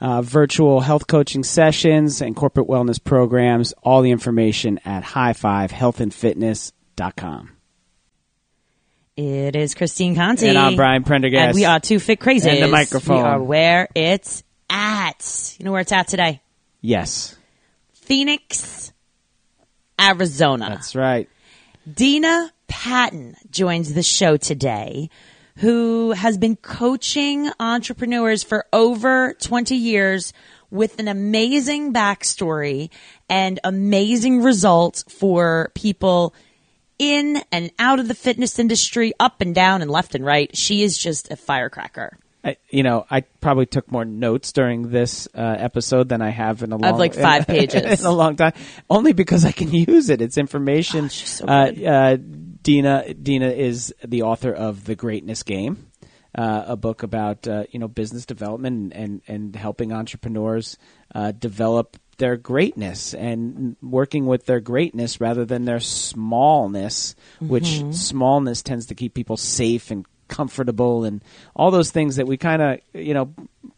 uh, virtual health coaching sessions and corporate wellness programs. All the information at highfivehealthandfitness.com. It is Christine Conti. And I'm Brian Prendergast. And we are two fit crazies. And the microphone. We are where it's at. You know where it's at today? Yes, Phoenix, Arizona. that's right. Dina Patton joins the show today, who has been coaching entrepreneurs for over 20 years with an amazing backstory and amazing results for people in and out of the fitness industry, up and down and left and right. She is just a firecracker. I, you know, I probably took more notes during this uh, episode than I have in a long, like five pages. in a long time. Only because I can use it. It's information. Oh, she's so uh, good. uh, Dina Dina is the author of The Greatness Game, uh, a book about uh, you know business development and and, helping entrepreneurs uh, develop their greatness and working with their greatness rather than their smallness, which Mm-hmm. smallness tends to keep people safe and comfortable and all those things that we kind of you know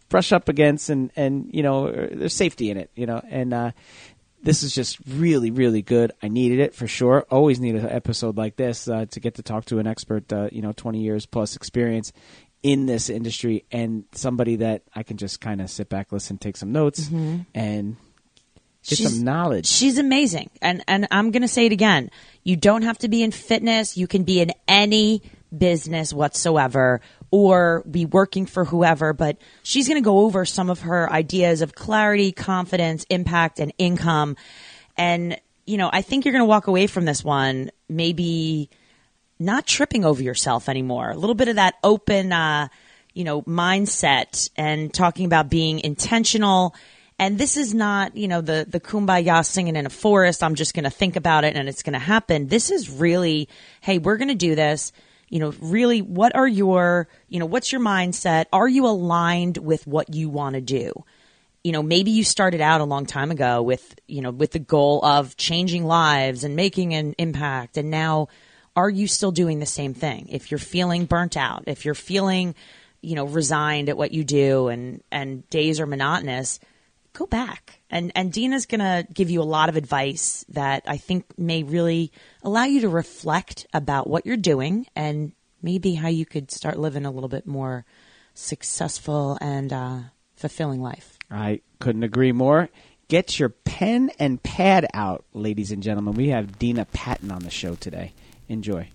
brush up against and and you know there's safety in it you know and uh this is just really really good i needed it for sure always need an episode like this uh, to get to talk to an expert uh, you know 20 years plus experience in this industry and somebody that i can just kind of sit back listen take some notes and get She's- some knowledge She's amazing. And and I'm going to say it again. You don't have to be in fitness. You can be in any business whatsoever or be working for whoever, but she's going to go over some of her ideas of clarity, confidence, impact and income. And you know, I think you're going to walk away from this one maybe not tripping over yourself anymore. A little bit of that open, uh, you know, mindset and talking about being intentional. And this is not, you know, the, the kumbaya singing in a forest. I'm just going to think about it and it's going to happen. This is really, hey, we're going to do this. You know, really, what are your, you know, what's your mindset? Are you aligned with what you want to do? you know maybe you started out a long time ago with you know with the goal of changing lives and making an impact and now are you still doing the same thing if you're feeling burnt out if you're feeling you know resigned at what you do and and days are monotonous go back and and Dina's going to give you a lot of advice that I think may really allow you to reflect about what you're doing and maybe how you could start living a little bit more successful and uh, fulfilling life I couldn't agree more. Get your pen and pad out, ladies and gentlemen. We have Dina Patton on the show today. Enjoy.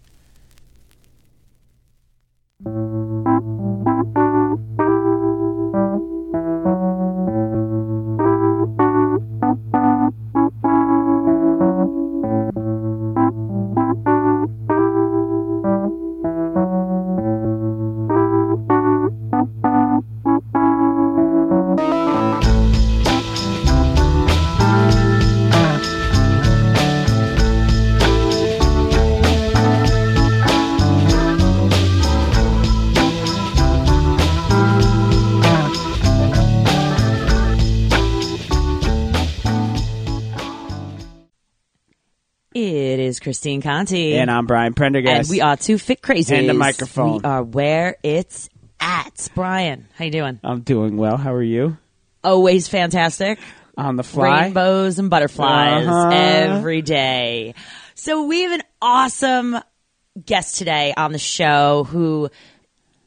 Christine Conti. And I'm Brian Prendergast. And we are two fit crazies. And the microphone. We are where it's at. Brian, how you doing? I'm doing well. How are you? Always fantastic. On the fly? Rainbows and butterflies Uh-huh. every day. So we have an awesome guest today on the show who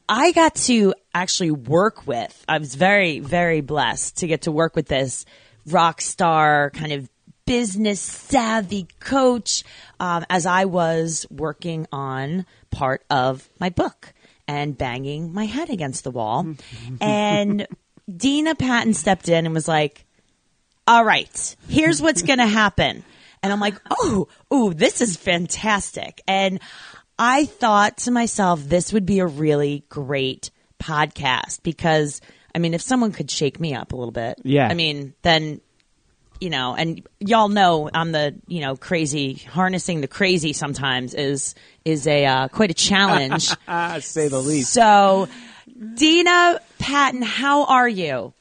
I got to actually work with. I was very, very blessed to get to work with this rock star kind of business savvy coach, um, as I was working on part of my book and banging my head against the wall. and Dina Patton stepped in and was like, all right, here's what's going to happen. And I'm like, oh, ooh, this is fantastic. And I thought to myself, this would be a really great podcast because, I mean, if someone could shake me up a little bit, Yeah. I mean, then, you know, and y'all know I'm the, you know, crazy, harnessing the crazy sometimes is, is a, uh, quite a challenge. Ah, say the least. so, Dina Patton, how are you?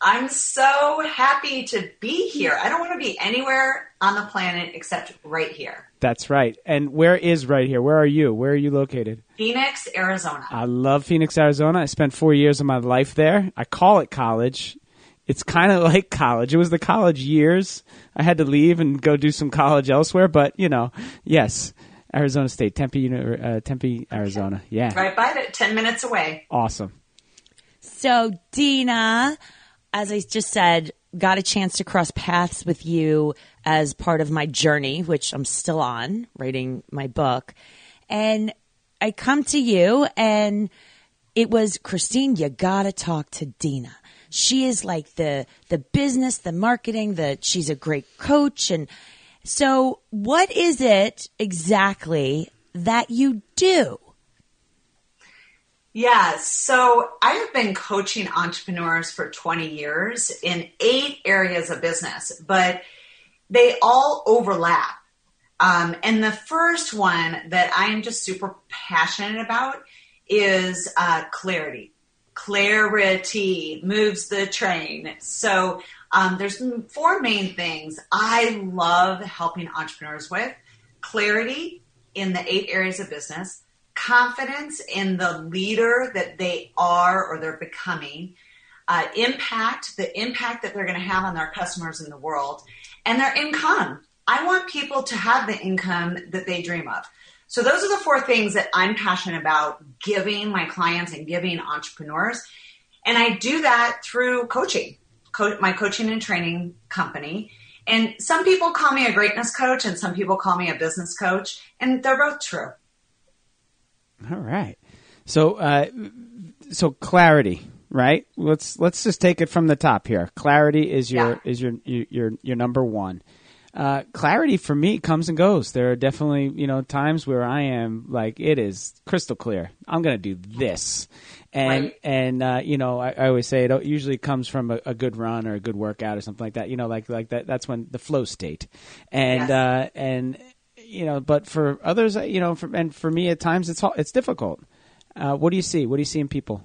I'm so happy to be here. I don't want to be anywhere on the planet except right here. That's right. And where is right here? Where are you? Where are you located? Phoenix, Arizona. I love Phoenix, Arizona. I spent four years of my life there. I call it college. It's kind of like college. It was the college years. I had to leave and go do some college elsewhere, but you know, yes, Arizona State, Tempe, uh, Tempe, Arizona. Yeah, Right by it, 10 minutes away. awesome. So, Dina, as I just said, got a chance to cross paths with you as part of my journey, which I'm still on writing my book. And I come to you and it was Christine, you gotta talk to Dina. She is like the the business, the marketing, the she's a great coach and so what is it exactly that you do? Yeah, so I have been coaching entrepreneurs for 20 years in eight areas of business, but they all overlap. Um, and the first one that I am just super passionate about is uh, clarity. Clarity moves the train. So um, there's four main things I love helping entrepreneurs with clarity in the eight areas of business, confidence in the leader that they are or they're becoming, uh, impact, the impact that they're going to have on their customers in the world, and their income. I want people to have the income that they dream of. So those are the four things that I'm passionate about giving my clients and giving entrepreneurs. And I do that through coaching, co- my coaching and training company. And some people call me a greatness coach and some people call me a business coach, and they're both true. All right. So, uh, so clarity, right? Let's let's just take it from the top here. Clarity is your Yeah. is your your your, your number one. Uh, clarity for me comes and goes. There are definitely you know times where I am like it is crystal clear. I'm going to do this, and Right. and uh, you know I, I always say it usually comes from a, a good run or a good workout or something like that. You know, like like that. That's when the flow state, and Yes. uh, and you know, but for others, uh, you know, for, and for me at times it's it's difficult. Uh, what do you see? What do you see in people?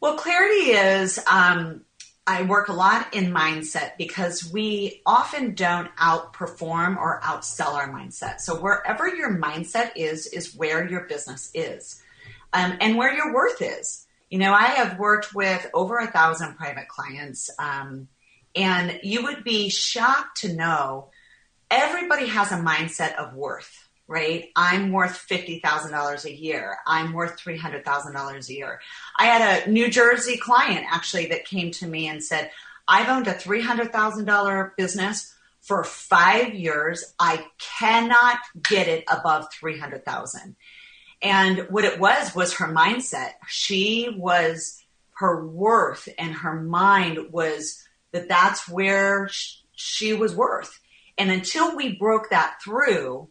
Well, clarity is um, I work a lot in mindset because we often don't outperform or outsell our mindset. So wherever your mindset is, is where your business is, um, and where your worth is. You know, I have worked with over a thousand private clients, um, and you would be shocked to know everybody has a mindset of worth, right? I'm worth $50,000 a year. I'm worth $300,000 a year. I had a New Jersey client actually that came to me and said, I've owned a $300,000 business for five years. I cannot get it above 300,000. And what it was was her mindset. She was her worth and her mind was that that's where she was worth. And until we broke that through,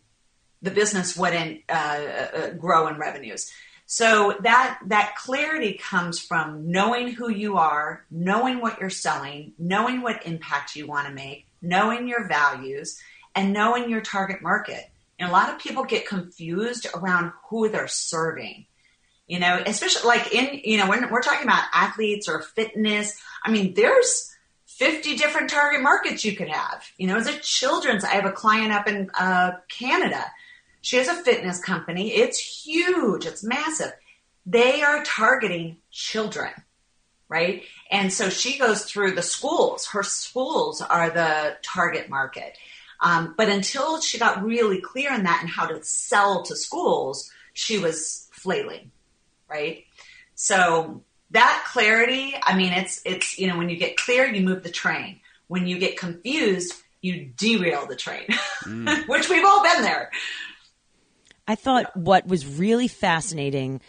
the business wouldn't uh, uh, grow in revenues. So that that clarity comes from knowing who you are, knowing what you're selling, knowing what impact you want to make, knowing your values, and knowing your target market. And a lot of people get confused around who they're serving. You know, especially like in you know when we're talking about athletes or fitness. I mean, there's 50 different target markets you could have. You know, as a children's, I have a client up in uh, Canada. She has a fitness company. It's huge. It's massive. They are targeting children, right? And so she goes through the schools. Her schools are the target market. Um, but until she got really clear on that and how to sell to schools, she was flailing, right? So that clarity, I mean, it's it's you know when you get clear, you move the train. When you get confused, you derail the train, mm. which we've all been there. I thought yeah. what was really fascinating,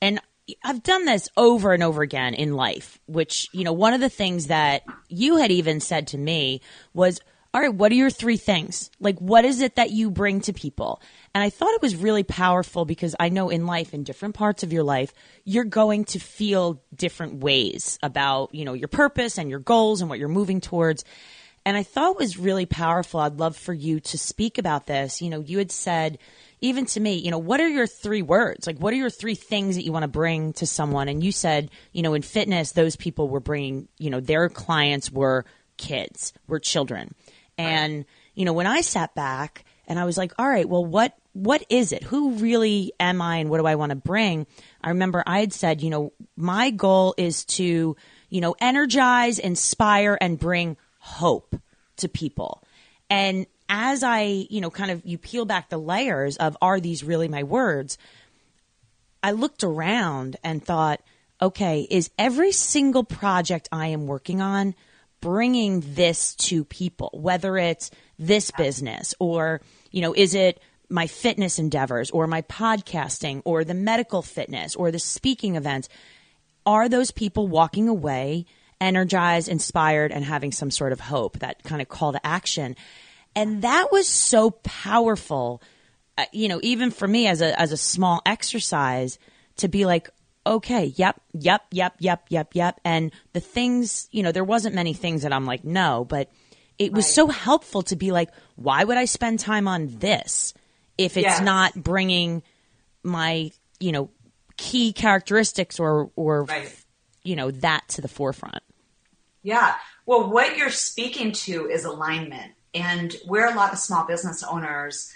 and I've done this over and over again in life, which, you know, one of the things that you had even said to me was, all right, what are your three things? Like, what is it that you bring to people? And I thought it was really powerful because I know in life, in different parts of your life, you're going to feel different ways about, you know, your purpose and your goals and what you're moving towards. And I thought it was really powerful. I'd love for you to speak about this. You know, you had said, even to me, you know, what are your three words? Like, what are your three things that you want to bring to someone? And you said, you know, in fitness, those people were bringing, you know, their clients were kids, were children. And, you know, when I sat back and I was like, all right, well, what, what is it? Who really am I and what do I want to bring? I remember I had said, you know, my goal is to, you know, energize, inspire, and bring hope to people. And as I, you know, kind of you peel back the layers of are these really my words? I looked around and thought, okay, is every single project I am working on bringing this to people, whether it's this business or, you know, is it my fitness endeavors or my podcasting or the medical fitness or the speaking events? Are those people walking away energized, inspired, and having some sort of hope, that kind of call to action? And that was so powerful, uh, you know, even for me as a, as a small exercise to be like, okay, yep, yep, yep, yep, yep, yep. And the things, you know, there wasn't many things that I'm like, no, but it was right. so helpful to be like, why would I spend time on this if it's yes. not bringing my, you know, key characteristics or, or, right. you know, that to the forefront? Yeah. Well, what you're speaking to is alignment. And where a lot of small business owners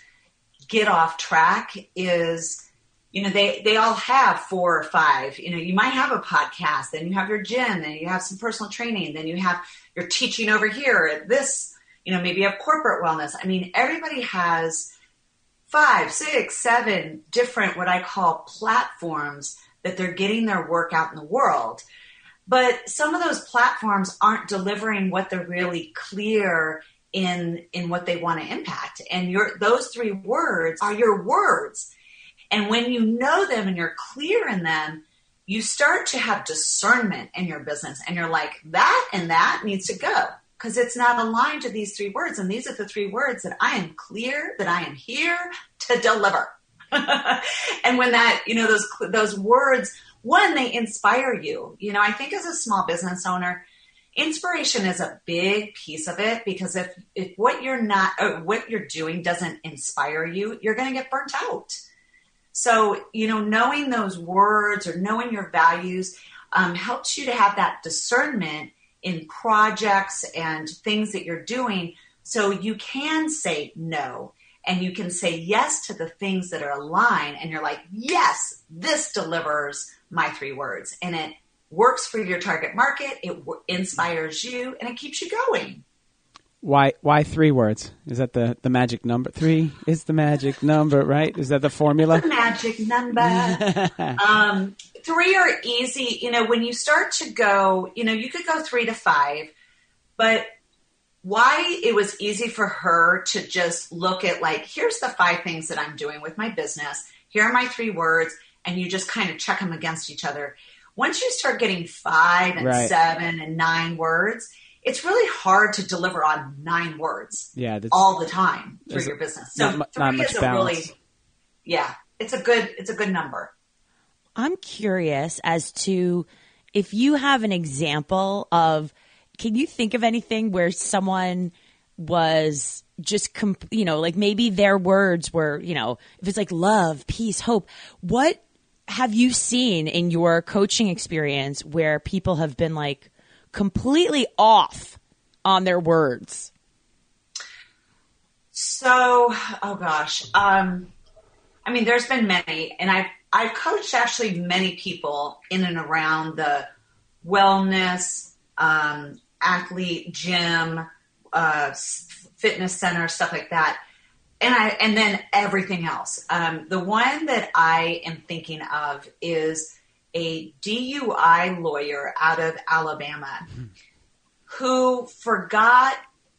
get off track is, you know, they, they all have four or five. You know, you might have a podcast, then you have your gym, then you have some personal training, then you have your teaching over here at this, you know, maybe you have corporate wellness. I mean, everybody has five, six, seven different what I call platforms that they're getting their work out in the world. But some of those platforms aren't delivering what they're really clear in in what they want to impact. And your those three words are your words. And when you know them and you're clear in them you start to have discernment in your business. And you're like that and that needs to go. Because it's not aligned to these three words. And these are the three words that i am clear that i am here to deliver. And when that you know those those words one they inspire you. You know i think as a small business owner inspiration is a big piece of it because if if what you're not uh, what you're doing doesn't inspire you you're going to get burnt out. So you know knowing those words or knowing your values um, helps you to have that discernment in projects and things that you're doing so you can say no and you can say yes to the things that are aligned and you're like yes this delivers my three words and it works for your target market, it w- inspires you, and it keeps you going. Why? Why three words? Is that the the magic number? Three is the magic number, right? Is that the formula? The magic number. um, three are easy. You know, when you start to go, you know, you could go three to five, but why it was easy for her to just look at like, here's the five things that I'm doing with my business. Here are my three words, and you just kind of check them against each other once you start getting five and right. seven and nine words, it's really hard to deliver on nine words yeah, all the time through your business. So not, three not is a balance. really, yeah, it's a good, it's a good number. I'm curious as to if you have an example of, can you think of anything where someone was just, comp- you know, like maybe their words were, you know, if it's like love, peace, hope, what have you seen in your coaching experience where people have been like completely off on their words? So, oh gosh. Um, I mean, there's been many, and I've, I've coached actually many people in and around the wellness, um, athlete, gym, uh, fitness center, stuff like that and I and then everything else. Um, the one that I am thinking of is a DUI lawyer out of Alabama mm-hmm. who forgot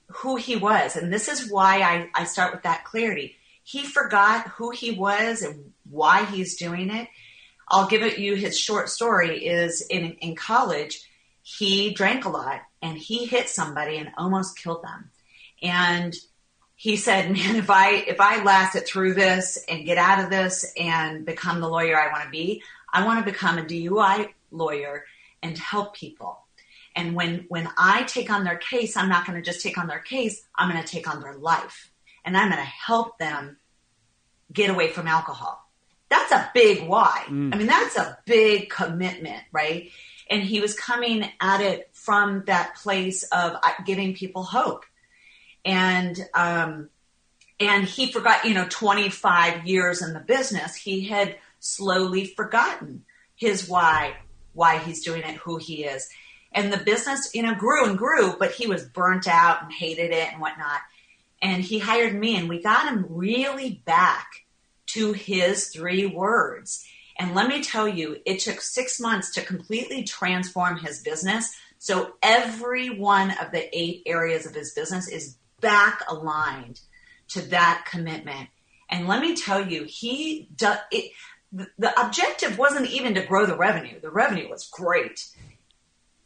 who he was. And this is why I, I start with that clarity. He forgot who he was and why he's doing it. I'll give it you his short story is in, in college, he drank a lot and he hit somebody and almost killed them. And he said, man, if I, if I last it through this and get out of this and become the lawyer I want to be, I want to become a DUI lawyer and help people. And when, when I take on their case, I'm not going to just take on their case. I'm going to take on their life and I'm going to help them get away from alcohol. That's a big why. Mm. I mean, that's a big commitment, right? And he was coming at it from that place of uh, giving people hope. And, um, and he forgot, you know, 25 years in the business, he had slowly forgotten his why, why he's doing it, who he is and the business, you know, grew and grew, but he was burnt out and hated it and whatnot. And he hired me and we got him really back to his three words. And let me tell you, it took six months to completely transform his business. So every one of the eight areas of his business is back aligned to that commitment. And let me tell you, he does it. The objective wasn't even to grow the revenue. The revenue was great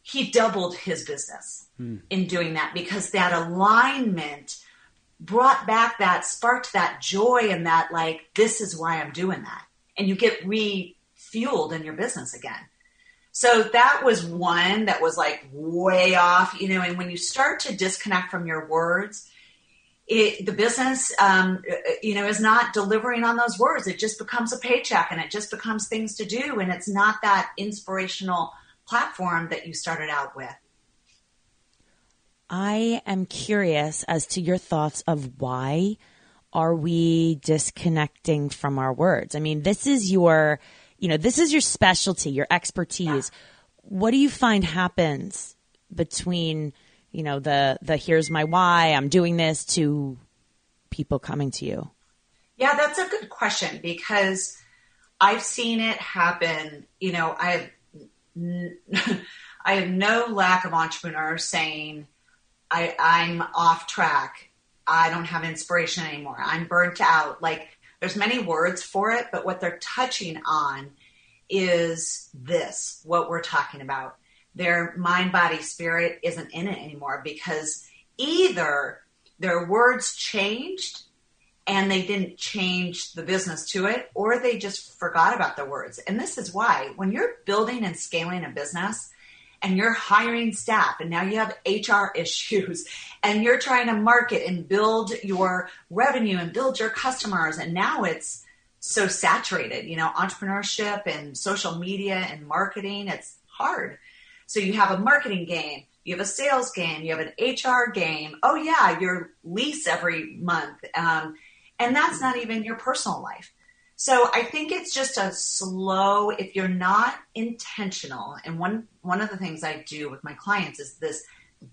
he doubled his business hmm. in doing that because that alignment brought back that sparked that joy and that like this is why I'm doing that and you get refueled in your business again. So that was one that was like way off, you know, and when you start to disconnect from your words, it, the business, um, you know, is not delivering on those words. It just becomes a paycheck and it just becomes things to do. And it's not that inspirational platform that you started out with. I am curious as to your thoughts of why are we disconnecting from our words? I mean, this is your, you know, this is your specialty, your expertise. Yeah. What do you find happens between, you know, the the here's my why, I'm doing this to people coming to you? Yeah, that's a good question because I've seen it happen, you know, I've I have no lack of entrepreneurs saying, I, I'm off track. I don't have inspiration anymore. I'm burnt out. Like there's many words for it, but what they're touching on is this, what we're talking about. Their mind, body, spirit isn't in it anymore because either their words changed and they didn't change the business to it, or they just forgot about the words. And this is why when you're building and scaling a business and you're hiring staff and now you have HR issues and you're trying to market and build your revenue and build your customers, and now it's so saturated, you know, entrepreneurship and social media and marketing, it's hard. So you have a marketing game, you have a sales game, you have an HR game. Oh yeah, your lease every month. Um, and that's not even your personal life. So I think it's just a slow, if you're not intentional, and one, one of the things I do with my clients is this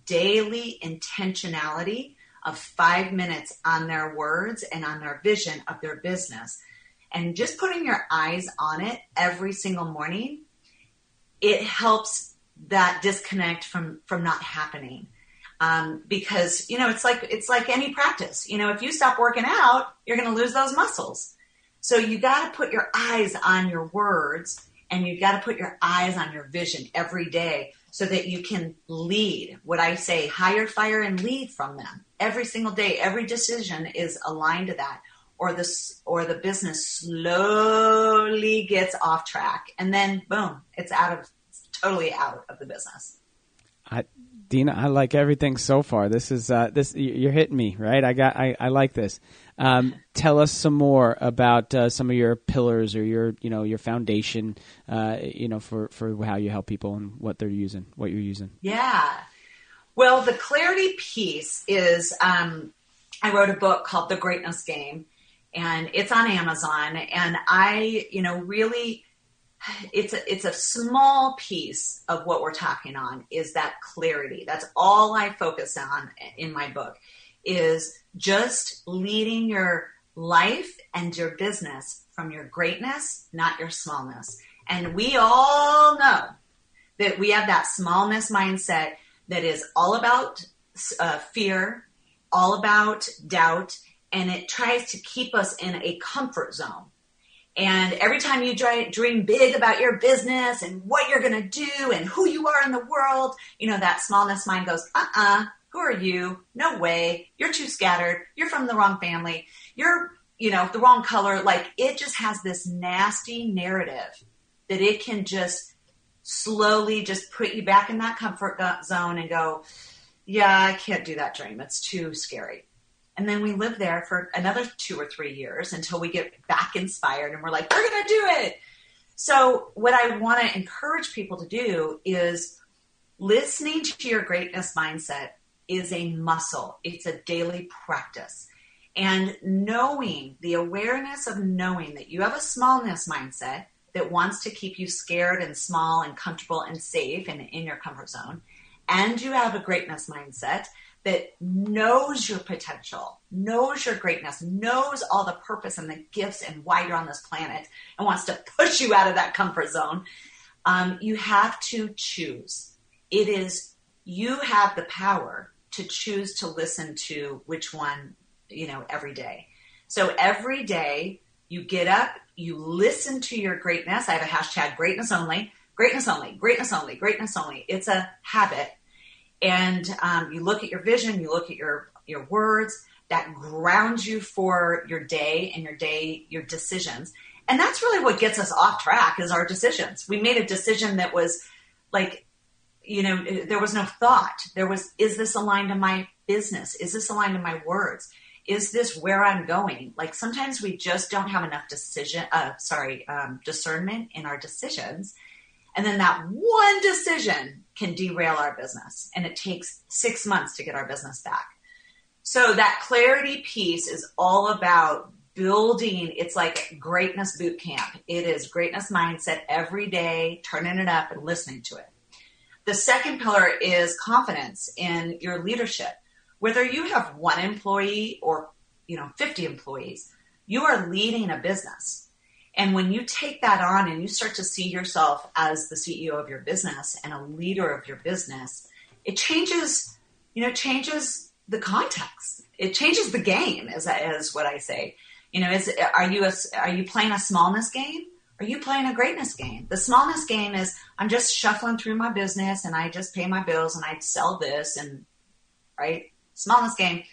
daily intentionality of five minutes on their words and on their vision of their business. And just putting your eyes on it every single morning, it helps that disconnect from, from not happening um, because you know it's like it's like any practice. You know, if you stop working out, you're going to lose those muscles. So you got to put your eyes on your words, and you got to put your eyes on your vision every day, so that you can lead. What I say, hire, fire, and lead from them every single day. Every decision is aligned to that, or this or the business slowly gets off track, and then boom, it's out of totally out of the business. I Dina, I like everything so far. This is uh, this you're hitting me right. I got I, I like this. Um, tell us some more about uh, some of your pillars or your you know your foundation. Uh, you know for for how you help people and what they're using, what you're using. Yeah. Well, the clarity piece is um, I wrote a book called The Greatness Game, and it's on Amazon. And I you know really it's a, it's a small piece of what we're talking on is that clarity. That's all I focus on in my book is just leading your life and your business from your greatness, not your smallness. And we all know that we have that smallness mindset that is all about uh, fear all about doubt and it tries to keep us in a comfort zone. And every time you dream big about your business and what you're going to do and who you are in the world, you know, that smallness mind goes, uh uh who are you? No way. You're too scattered. You're from the wrong family. You're, you know, the wrong color. Like it just has this nasty narrative that it can just slowly just put you back in that comfort zone and go, yeah, I can't do that dream. It's too scary. And then we live there for another two or three years until we get back inspired and we're like, we're going to do it. So, what I want to encourage people to do is listening to your greatness mindset is a muscle, it's a daily practice. And knowing the awareness of knowing that you have a smallness mindset that wants to keep you scared and small and comfortable and safe and in your comfort zone, and you have a greatness mindset that knows your potential, knows your greatness, knows all the purpose and the gifts and why you're on this planet, and wants to push you out of that comfort zone, um, you have to choose. It is, you have the power to choose to listen to which one, you know, every day. So every day you get up, you listen to your greatness. I have a hashtag greatness only, greatness only, greatness only, greatness only. It's a habit and um, you look at your vision, you look at your your words that ground you for your day and your day your decisions. And that's really what gets us off track is our decisions. We made a decision that was like you know there was no thought. There was is this aligned to my business? Is this aligned to my words? Is this where I'm going? Like sometimes we just don't have enough decision uh, sorry um, discernment in our decisions and then that one decision can derail our business. And it takes six months to get our business back. So that clarity piece is all about building. It's like greatness boot camp. It is greatness mindset every day, turning it up and listening to it. The second pillar is confidence in your leadership. Whether you have one employee or, you know, 50 employees, you are leading a business and when you take that on and you start to see yourself as the CEO of your business and a leader of your business, it changes, you know, changes the context. It changes the game, as what I say. You know, is are you a, are you playing a smallness game? Are you playing a greatness game? The smallness game is I'm just shuffling through my business and I just pay my bills and I sell this and right smallness game.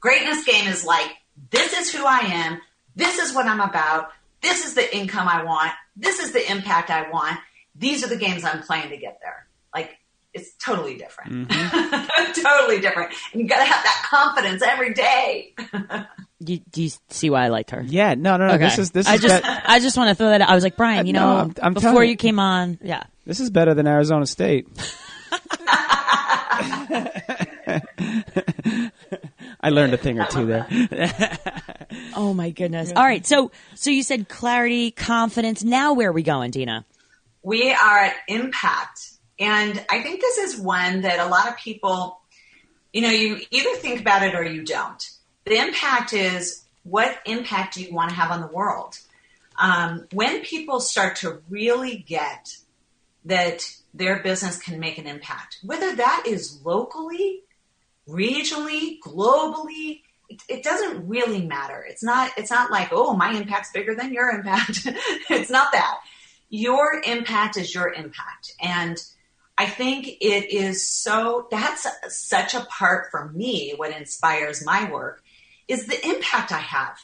Greatness game is like this is who I am. This is what I'm about this is the income I want. This is the impact I want. These are the games I'm playing to get there. Like it's totally different. Mm-hmm. totally different. And you got to have that confidence every day. do, you, do you see why I liked her? Yeah, no, no, no. Okay. This is this. I is just, I just want to throw that. out. I was like, Brian, you know, no, I'm, I'm before you came on, yeah, this is better than Arizona State. I learned a thing or two there. oh my goodness. All right. So, so you said clarity, confidence. Now where are we going, Dina? We are at impact. And I think this is one that a lot of people, you know, you either think about it or you don't. The impact is what impact do you want to have on the world? Um, when people start to really get that their business can make an impact, whether that is locally regionally, globally, it, it, doesn't really matter. It's not it's not like, oh, my impact's bigger than your impact. it's not that. Your impact is your impact. And I think it is so that's such a part for me what inspires my work is the impact I have.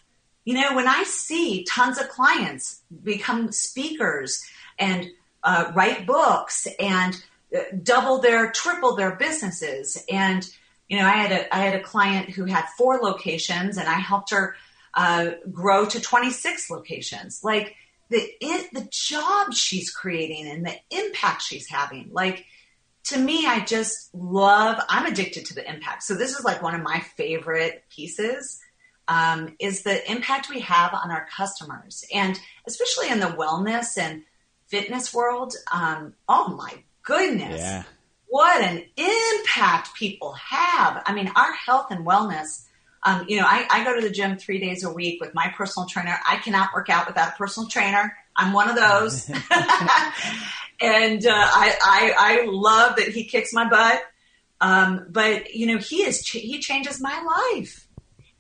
You know, when I see tons of clients become speakers and uh, write books and uh, double their triple their businesses and you know, I had a I had a client who had four locations, and I helped her uh, grow to 26 locations. Like the it, the job she's creating and the impact she's having. Like to me, I just love. I'm addicted to the impact. So this is like one of my favorite pieces. Um, is the impact we have on our customers, and especially in the wellness and fitness world. Um, oh my goodness! Yeah what an impact people have. I mean, our health and wellness. Um, you know, I, I, go to the gym three days a week with my personal trainer. I cannot work out without a personal trainer. I'm one of those. and uh, I, I, I love that he kicks my butt. Um, but you know, he is he changes my life,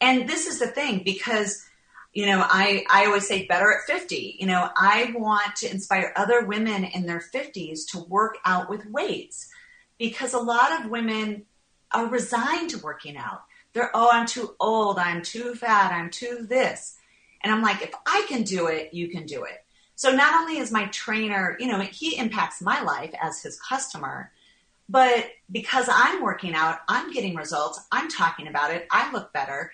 and this is the thing because you know I I always say better at fifty. You know, I want to inspire other women in their fifties to work out with weights because a lot of women are resigned to working out. They're oh I'm too old, I'm too fat, I'm too this, and I'm like if I can do it, you can do it. So not only is my trainer, you know, he impacts my life as his customer but because I'm working out, I'm getting results, I'm talking about it, I look better.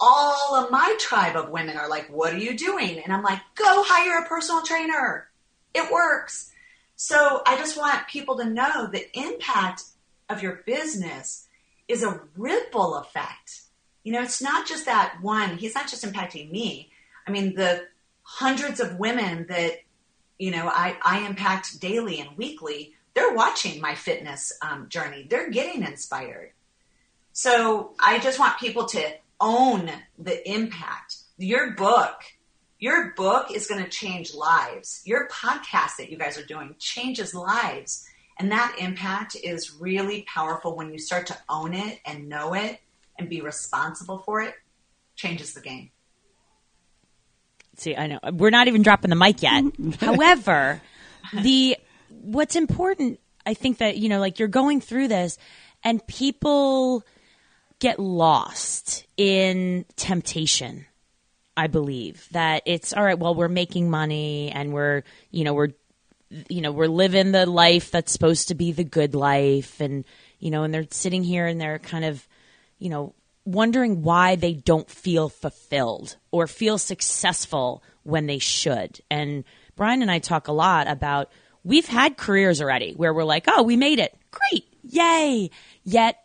All of my tribe of women are like, What are you doing? And I'm like, Go hire a personal trainer. It works. So I just want people to know the impact of your business is a ripple effect. You know, it's not just that one, he's not just impacting me. I mean, the hundreds of women that, you know, I, I impact daily and weekly they're watching my fitness um, journey. They're getting inspired. So I just want people to own the impact. Your book, your book is going to change lives. Your podcast that you guys are doing changes lives. And that impact is really powerful when you start to own it and know it and be responsible for it, changes the game. See, I know we're not even dropping the mic yet. However, the what's important, I think that, you know, like you're going through this and people get lost in temptation. I believe that it's all right. Well, we're making money and we're, you know, we're, you know, we're living the life that's supposed to be the good life. And, you know, and they're sitting here and they're kind of, you know, wondering why they don't feel fulfilled or feel successful when they should. And Brian and I talk a lot about we've had careers already where we're like, oh, we made it. Great. Yay. Yet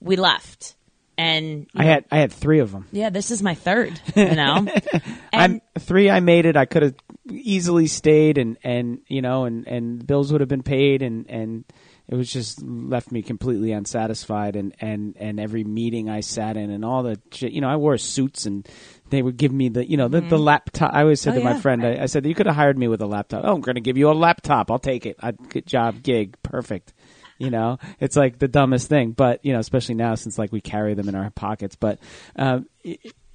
we left. And I had I had three of them. Yeah, this is my third. You know, and I'm three. I made it. I could have easily stayed, and and you know, and and bills would have been paid, and and it was just left me completely unsatisfied. And and and every meeting I sat in, and all the you know, I wore suits and they would give me the you know the, mm-hmm. the laptop. I always said oh, to my friend. I, I, said you could have hired me with a laptop. Oh, I'm going to give you a laptop. I'll take it. I, good job, gig, perfect. You know, it's like the dumbest thing, but you know, especially now since like we carry them in our pockets. But um,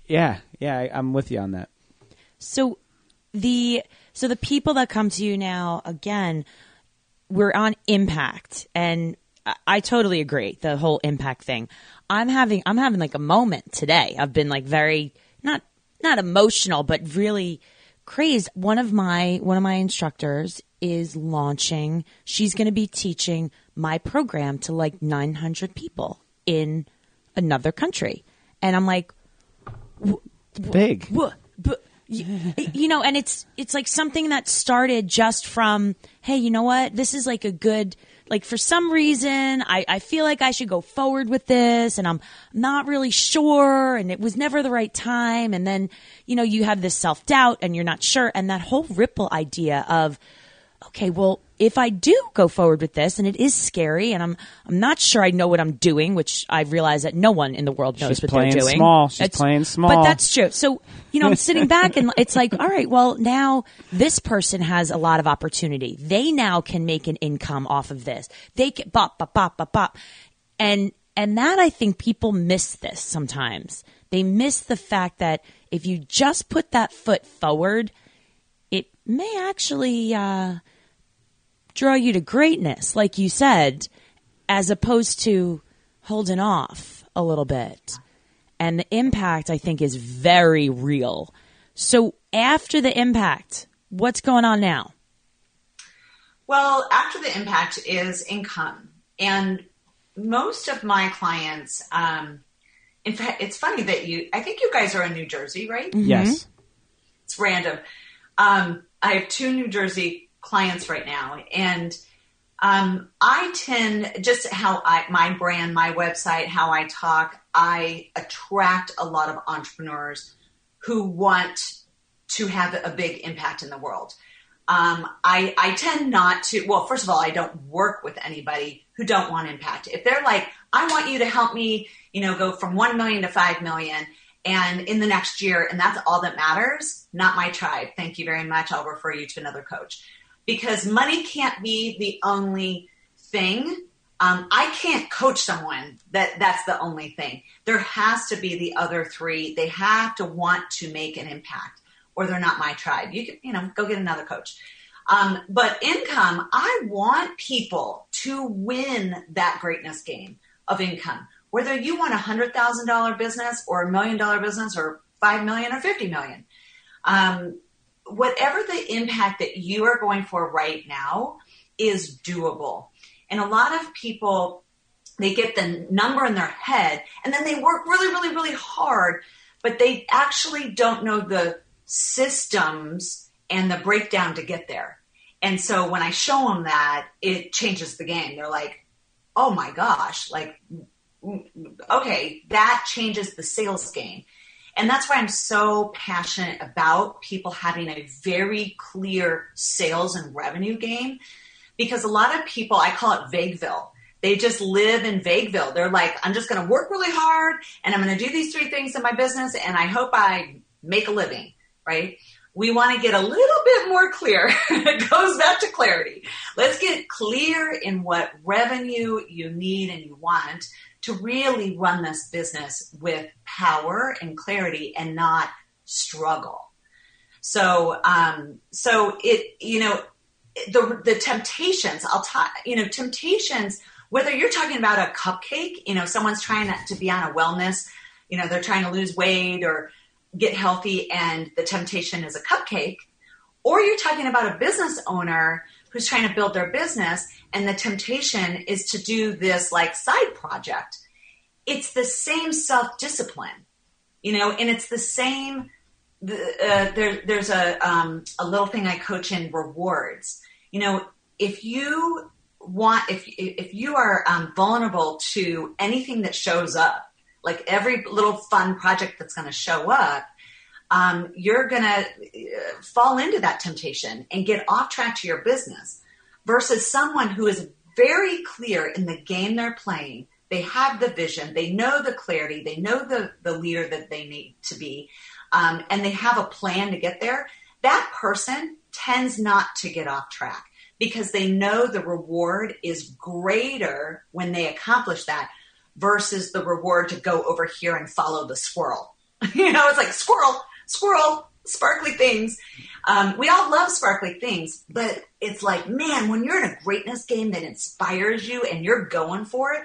yeah, yeah, I, I'm with you on that. So the so the people that come to you now again, we're on impact, and I, I totally agree. The whole impact thing. I'm having I'm having like a moment today. I've been like very not not emotional, but really crazed. One of my one of my instructors is launching. She's going to be teaching my program to like 900 people in another country, and I'm like, big. you know, and it's it's like something that started just from, hey, you know what? This is like a good like for some reason I, I feel like I should go forward with this and I'm not really sure and it was never the right time. And then, you know, you have this self doubt and you're not sure. And that whole ripple idea of, okay, well, if I do go forward with this and it is scary and I'm I'm not sure I know what I'm doing, which I realize that no one in the world knows She's what they're doing. small. She's It's- playing small. But that's true. So, you know, I'm sitting back and it's like, all right, well, now this person has a lot of opportunity. They now can make an income off of this. They can bop, bop, bop, bop, bop. And, and that I think people miss this sometimes. They miss the fact that if you just put that foot forward, it may actually, uh, draw you to greatness, like you said, as opposed to holding off a little bit. And the impact, I think, is very real. So after the impact, what's going on now? Well, after the impact is income. And most of my clients, um, in fact, it's funny that you, I think you guys are in New Jersey, right? Yes. It's random. Um, I have two New Jersey clients right now, and um, I tend just how I my brand, my website, how I talk. I attract a lot of entrepreneurs who want to have a big impact in the world. Um, I, I tend not to. Well, first of all, I don't work with anybody who don't want impact. If they're like, I want you to help me, you know, go from one million to five million, and in the next year, and that's all that matters. Not my tribe. Thank you very much. I'll refer you to another coach because money can't be the only thing um, I can't coach someone that that's the only thing. There has to be the other three. They have to want to make an impact, or they're not my tribe. You can, you know, go get another coach. Um, but income, I want people to win that greatness game of income. Whether you want a hundred thousand dollar business or a million dollar business or five million or fifty million, um, whatever the impact that you are going for right now is doable. And a lot of people, they get the number in their head and then they work really, really, really hard, but they actually don't know the systems and the breakdown to get there. And so when I show them that, it changes the game. They're like, oh my gosh, like, mm, mm, okay, that changes the sales game. And that's why I'm so passionate about people having a very clear sales and revenue game because a lot of people, I call it Vagueville. They just live in Vagueville. They're like, I'm just going to work really hard and I'm going to do these three things in my business and I hope I make a living, right? We want to get a little bit more clear. it goes back to clarity. Let's get clear in what revenue you need and you want to really run this business with power and clarity and not struggle. So, um, so it, you know, the the temptations i'll talk you know temptations whether you're talking about a cupcake you know someone's trying to be on a wellness you know they're trying to lose weight or get healthy and the temptation is a cupcake or you're talking about a business owner who's trying to build their business and the temptation is to do this like side project it's the same self-discipline you know and it's the same uh, there, there's a, um, a little thing I coach in rewards. You know, if you want, if if you are um, vulnerable to anything that shows up, like every little fun project that's going to show up, um, you're going to uh, fall into that temptation and get off track to your business. Versus someone who is very clear in the game they're playing. They have the vision. They know the clarity. They know the, the leader that they need to be um, and they have a plan to get there, that person tends not to get off track because they know the reward is greater when they accomplish that versus the reward to go over here and follow the squirrel. you know, it's like squirrel, squirrel, sparkly things. Um, we all love sparkly things, but it's like, man, when you're in a greatness game that inspires you and you're going for it,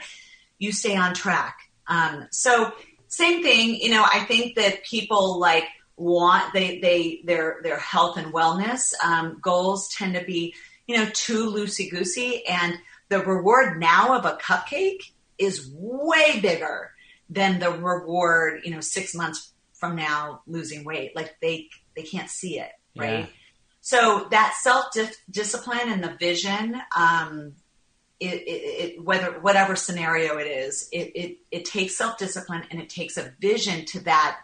you stay on track. Um, so same thing, you know, I think that people like want they they their their health and wellness um, goals tend to be you know too loosey goosey, and the reward now of a cupcake is way bigger than the reward you know six months from now losing weight. Like they they can't see it, right? Yeah. So that self discipline and the vision um, it, it, it, whether whatever scenario it is, it, it, it takes self discipline and it takes a vision to that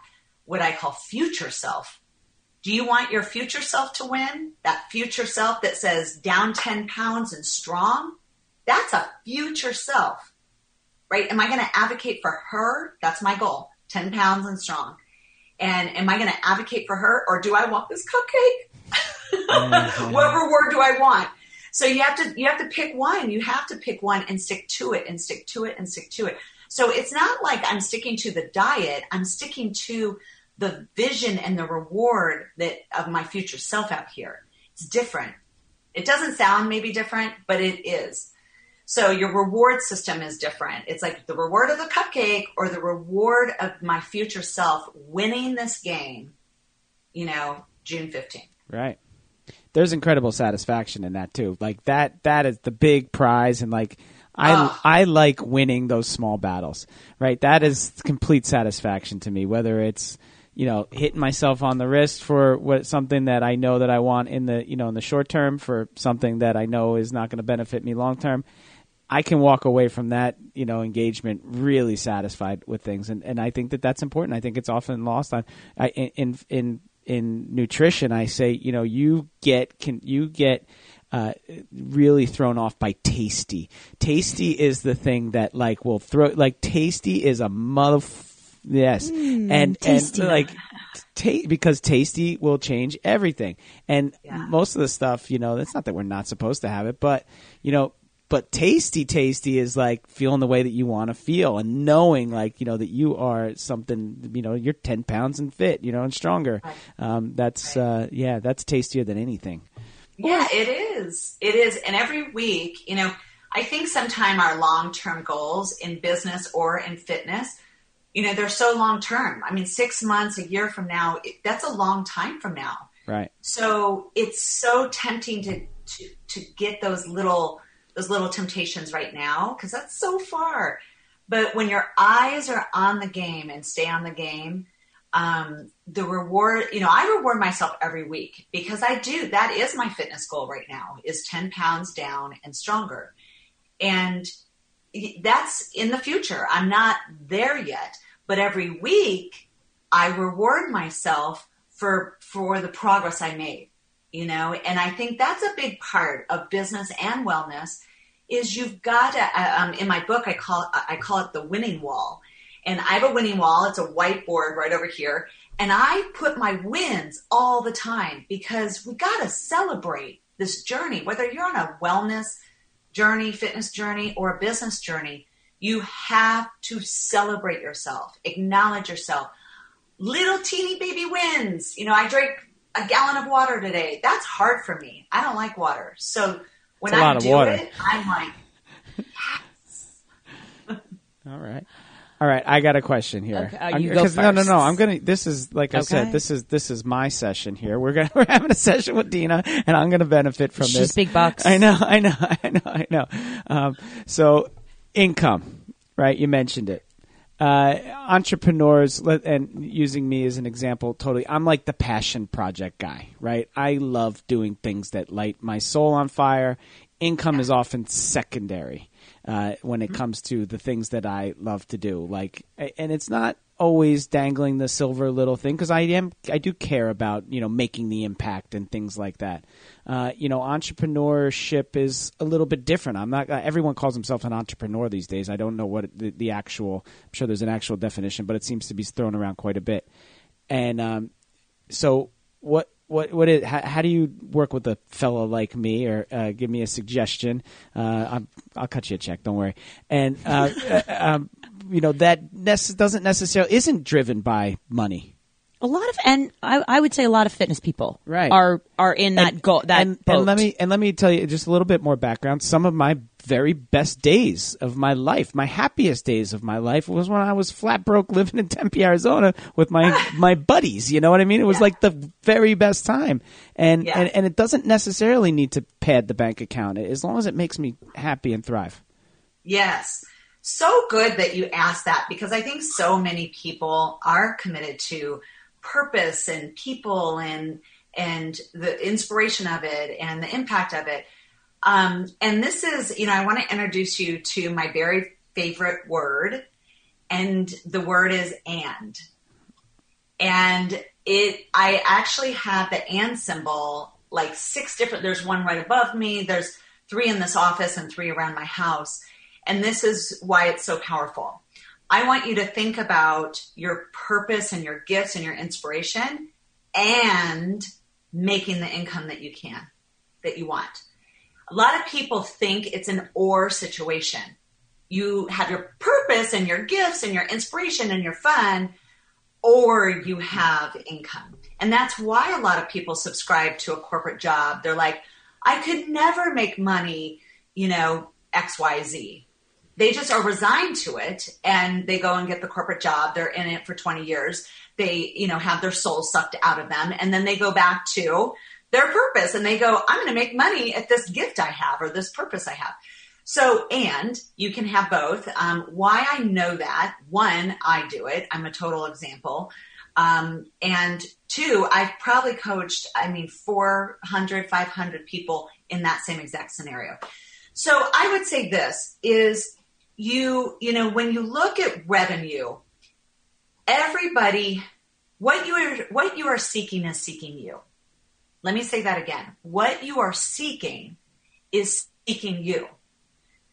what I call future self. Do you want your future self to win? That future self that says down 10 pounds and strong? That's a future self, right? Am I going to advocate for her? That's my goal 10 pounds and strong. And am I going to advocate for her or do I want this cupcake? mm-hmm. what reward do I want? So you have to you have to pick one. You have to pick one and stick to it and stick to it and stick to it. So it's not like I'm sticking to the diet. I'm sticking to the vision and the reward that of my future self out here. It's different. It doesn't sound maybe different, but it is. So your reward system is different. It's like the reward of the cupcake or the reward of my future self winning this game, you know, June 15th. Right there's incredible satisfaction in that too. Like that that is the big prize and like I oh. I like winning those small battles. Right? That is complete satisfaction to me whether it's you know hitting myself on the wrist for what something that I know that I want in the you know in the short term for something that I know is not going to benefit me long term. I can walk away from that, you know, engagement really satisfied with things, and, and I think that that's important. I think it's often lost on I, in in in nutrition, I say, you know, you get can you get uh, really thrown off by tasty. Tasty is the thing that like will throw like tasty is a mother. Yes, mm, and tasty. and like ta- because tasty will change everything. And yeah. most of the stuff, you know, that's not that we're not supposed to have it, but you know, but tasty tasty is like feeling the way that you want to feel and knowing like you know that you are something you know you're 10 pounds and fit you know and stronger um, that's uh, yeah that's tastier than anything Yeah, it is. It is. And every week, you know, I think sometime our long term goals in business or in fitness, you know, they're so long term. I mean, six months, a year from now, that's a long time from now. right So it's so tempting to, to, to get those little, those little temptations right now because that's so far. But when your eyes are on the game and stay on the game, um, the reward, you know, I reward myself every week because I do. That is my fitness goal right now is 10 pounds down and stronger. And that's in the future. I'm not there yet, but every week I reward myself for, for the progress I made, you know, and I think that's a big part of business and wellness is you've got to, um, in my book, I call, I call it the winning wall and I have a winning wall. It's a whiteboard right over here. And I put my wins all the time because we got to celebrate this journey, whether you're on a wellness journey, fitness journey, or a business journey. You have to celebrate yourself, acknowledge yourself. Little teeny baby wins. You know, I drank a gallon of water today. That's hard for me. I don't like water. So when It's a lot I of do water. it, I'm like, All right. All right, I got a question here. Okay, uh, I'm- you go 'cause- No, no, no. I'm gonna. This is like I said. Okay. This is this is my session here. We're gonna we're having a session with Dina, and I'm gonna benefit from She's this. big bucks. I know, I know, I know, I know. Um, so, income, right? You mentioned it. Uh, entrepreneurs, and using me as an example, totally. I'm like the passion project guy, right? I love doing things that light my soul on fire. Income is often secondary uh, when it comes to the things that I love to do. Like, and it's not always dangling the silver little thing because I am I do care about you know making the impact and things like that. Uh, you know, entrepreneurship is a little bit different. I'm not. Uh, everyone calls himself an entrepreneur these days. I don't know what the, the actual. I'm sure there's an actual definition, but it seems to be thrown around quite a bit. And um, so, what what what is, how, how do you work with a fellow like me, or uh, give me a suggestion? Uh, I'm, I'll cut you a check. Don't worry. And uh, uh, um, you know that nece- doesn't necessarily isn't driven by money. A lot of, and I, I would say a lot of fitness people Right. are are in that goal. That and, and let me and let me tell you just a little bit more background. Some of my very best days of my life, my happiest days of my life, was when I was flat broke living in Tempe, Arizona, with my my buddies. You know what I mean? It was like the very best time, and Yeah. and and it doesn't necessarily need to pad the bank account as long as it makes me happy and thrive. Yes. So good that you asked that because I think so many people are committed to purpose and people and and the inspiration of it and the impact of it. Um, and this is, you know, I want to introduce you to my very favorite word, and the word is and. And it, I actually have the and symbol like six different. There's one right above me. There's three in this office and three around my house. And this is why it's so powerful. I want you to think about your purpose and your gifts and your inspiration and making the income that you can, that you want. A lot of people think it's an or situation. You have your purpose and your gifts and your inspiration and your fun, or you have income. And that's why a lot of people subscribe to a corporate job. They're like, I could never make money, you know, XYZ. They just are resigned to it and they go and get the corporate job. They're in it for 20 years. They, you know, have their soul sucked out of them and then they go back to their purpose and they go, I'm going to make money at this gift I have or this purpose I have. So, and you can have both. Um, why I know that one, I do it. I'm a total example. Um, and two, I've probably coached, I mean, 400, 500 people in that same exact scenario. So I would say this is you, you know, when you look at revenue, everybody, what you are, what you are seeking is seeking you. Let me say that again. What you are seeking is seeking you.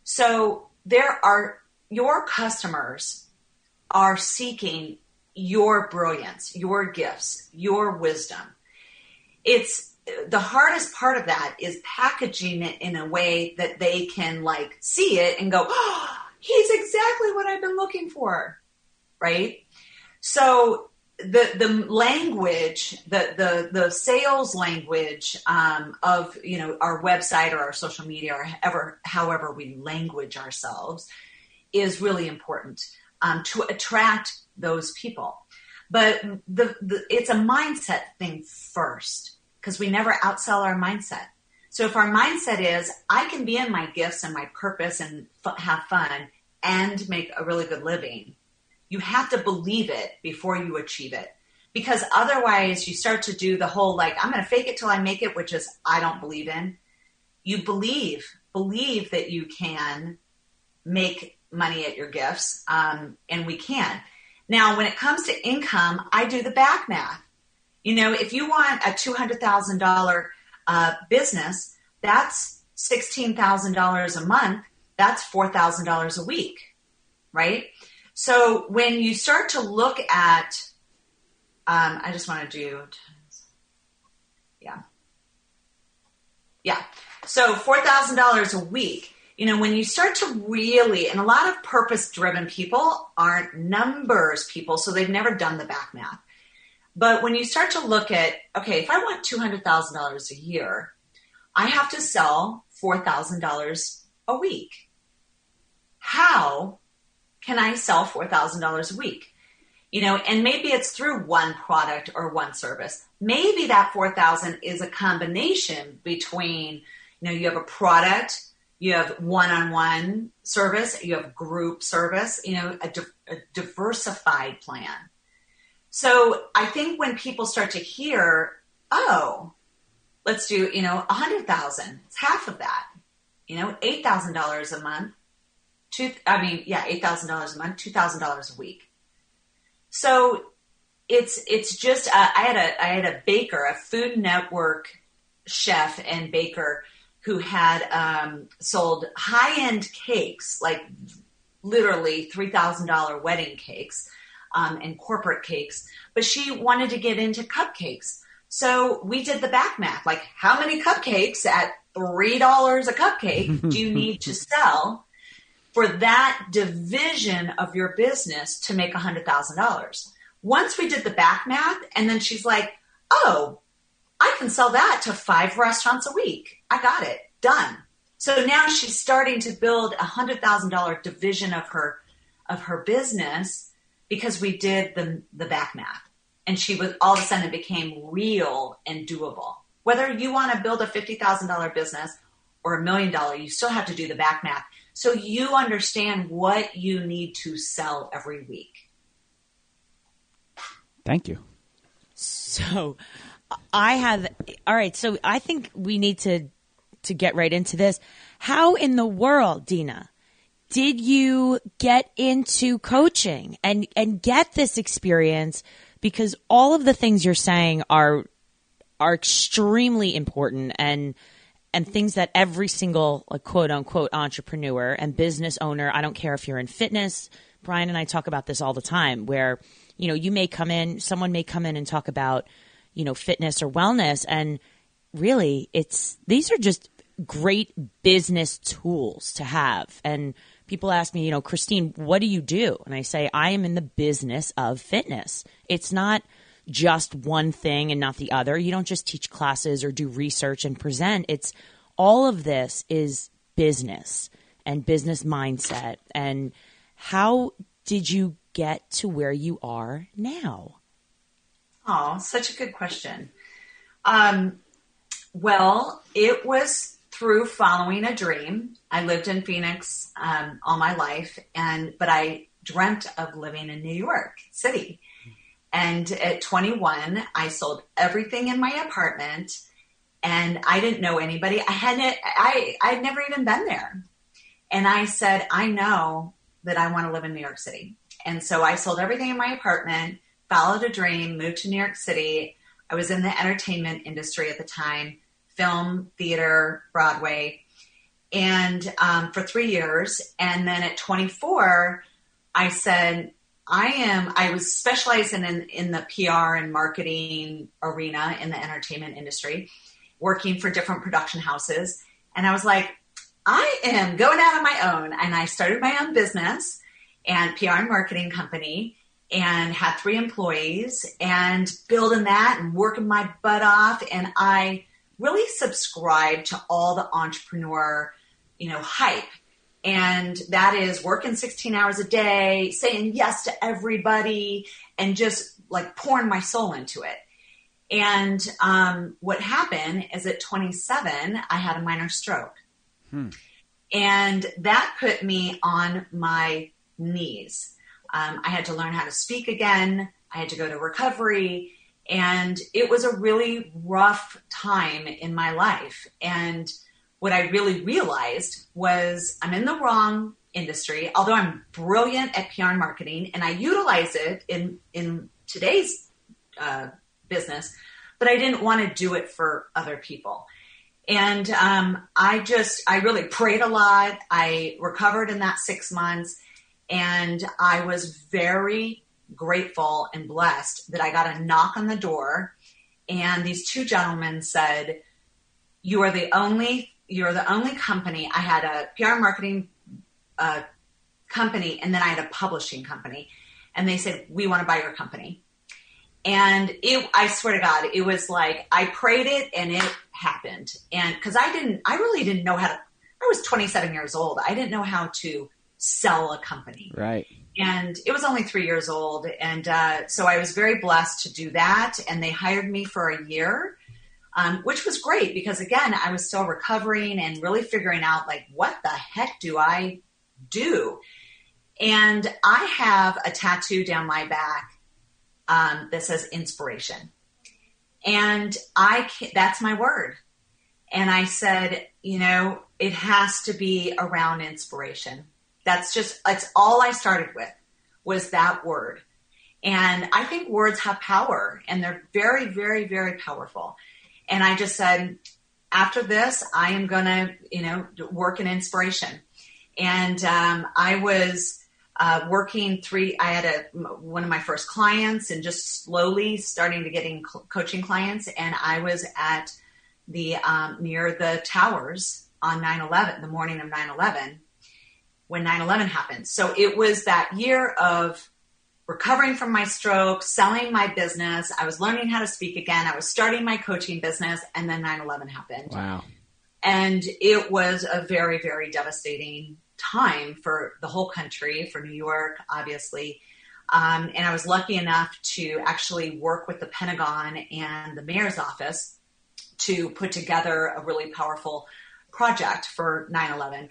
So there are your customers are seeking your brilliance, your gifts, your wisdom. It's the hardest part of that is packaging it in a way that they can like see it and go, oh, he's exactly what I've been looking for. Right. So the the language, the the the sales language um, of you know our website or our social media or ever however we language ourselves is really important um, to attract those people. But the, the it's a mindset thing first because we never outsell our mindset. So if our mindset is I can be in my gifts and my purpose and f- have fun and make a really good living, you have to believe it before you achieve it. Because otherwise, you start to do the whole like, I'm going to fake it till I make it, which is I don't believe in. You believe, believe that you can make money at your gifts, um, and we can. Now, when it comes to income, I do the back math. You know, if you want a $200,000 uh, business, that's $16,000 a month. That's $4,000 a week, right? So when you start to look at, um, I just want to do, yeah, yeah. So four thousand dollars a week. You know, when you start to really, and a lot of purpose-driven people aren't numbers people, so they've never done the back math. But when you start to look at, okay, if I want two hundred thousand dollars a year, I have to sell four thousand dollars a week. How can I sell $4,000 a week? You know, and maybe it's through one product or one service. Maybe that 4,000 is a combination between, you know, you have a product, you have one-on-one service, you have group service, you know, a, di- a diversified plan. So I think when people start to hear, oh, let's do, you know, a hundred thousand, it's half of that, you know, $8,000 a month two i mean yeah $8000 a month $2000 a week. So it's it's just uh, i had a i had a baker a food network chef and baker who had um, sold high-end cakes like literally $3000 wedding cakes um, and corporate cakes but she wanted to get into cupcakes. So we did the back math like how many cupcakes at $3 a cupcake do you need to sell for that division of your business to make $100,000. Once we did the back math, and then she's like, oh, I can sell that to five restaurants a week. I got it done. So now she's starting to build a hundred thousand dollar division of her of her business because we did the the back math, and she was all of a sudden it became real and doable. Whether you want to build a fifty thousand dollar business or a million dollar, you still have to do the back math so you understand what you need to sell every week. Thank you. So I have all right, so I think we need to to get right into this. How in the world, Dina, did you get into coaching and and get this experience because all of the things you're saying are are extremely important and and things that every single like, quote unquote entrepreneur and business owner, I don't care if you're in fitness, Brian and I talk about this all the time where, you know, you may come in, someone may come in and talk about, you know, fitness or wellness and really it's these are just great business tools to have. And people ask me, you know, Christine, what do you do? And I say, I am in the business of fitness. It's not just one thing and not the other. You don't just teach classes or do research and present. It's all of this is business and business mindset. And how did you get to where you are now? Oh, such a good question. Um, well, it was through following a dream. I lived in Phoenix um, all my life, and but I dreamt of living in New York City. And at 21, I sold everything in my apartment and I didn't know anybody. I hadn't, I, I'd never even been there. And I said, I know that I want to live in New York City. And so I sold everything in my apartment, followed a dream, moved to New York City. I was in the entertainment industry at the time, film, theater, Broadway, and um, for three years. And then at 24, I said, I am. I was specializing in in the PR and marketing arena in the entertainment industry, working for different production houses, and I was like, I am going out on my own, and I started my own business and PR and marketing company, and had three employees, and building that and working my butt off, and I really subscribed to all the entrepreneur, you know, hype and that is working 16 hours a day, saying yes to everybody, and just like pouring my soul into it. And um, what happened is at 27, I had a minor stroke. Hmm. And that put me on my knees. Um, I had to learn how to speak again. I had to go to recovery. And it was a really rough time in my life. And what I really realized was I'm in the wrong industry, although I'm brilliant at PR and marketing and I utilize it in, in today's uh, business, but I didn't want to do it for other people. And um, I just, I really prayed a lot. I recovered in that six months and I was very grateful and blessed that I got a knock on the door and these two gentlemen said, you are the only you're the only company. I had a PR marketing uh, company, and then I had a publishing company, and they said we want to buy your company. And it, I swear to God, it was like I prayed it, and it happened. And because I didn't, I really didn't know how to. I was 27 years old. I didn't know how to sell a company. Right. And it was only three years old, and uh, so I was very blessed to do that. And they hired me for a year um, which was great because again, I was still recovering and really figuring out like, what the heck do I do? And I have a tattoo down my back um, that says inspiration. And I, that's my word. And I said, you know, it has to be around inspiration. That's just, that's all I started with was that word. And I think words have power and they're very, very, very powerful. And I just said, after this, I am going to, you know, work in inspiration. And um, I was uh, working three. I had a one of my first clients, and just slowly starting to getting co- coaching clients. And I was at the um, near the towers on 9/11, the morning of 9/11, when 9/11 happened. So it was that year of recovering from my stroke, selling my business. I was learning how to speak again. I was starting my coaching business, and then 9 11 happened. Wow. And it was a very, very devastating time for the whole country, for New York, obviously. Um, and I was lucky enough to actually work with the Pentagon and the mayor's office to put together a really powerful project for 9 11.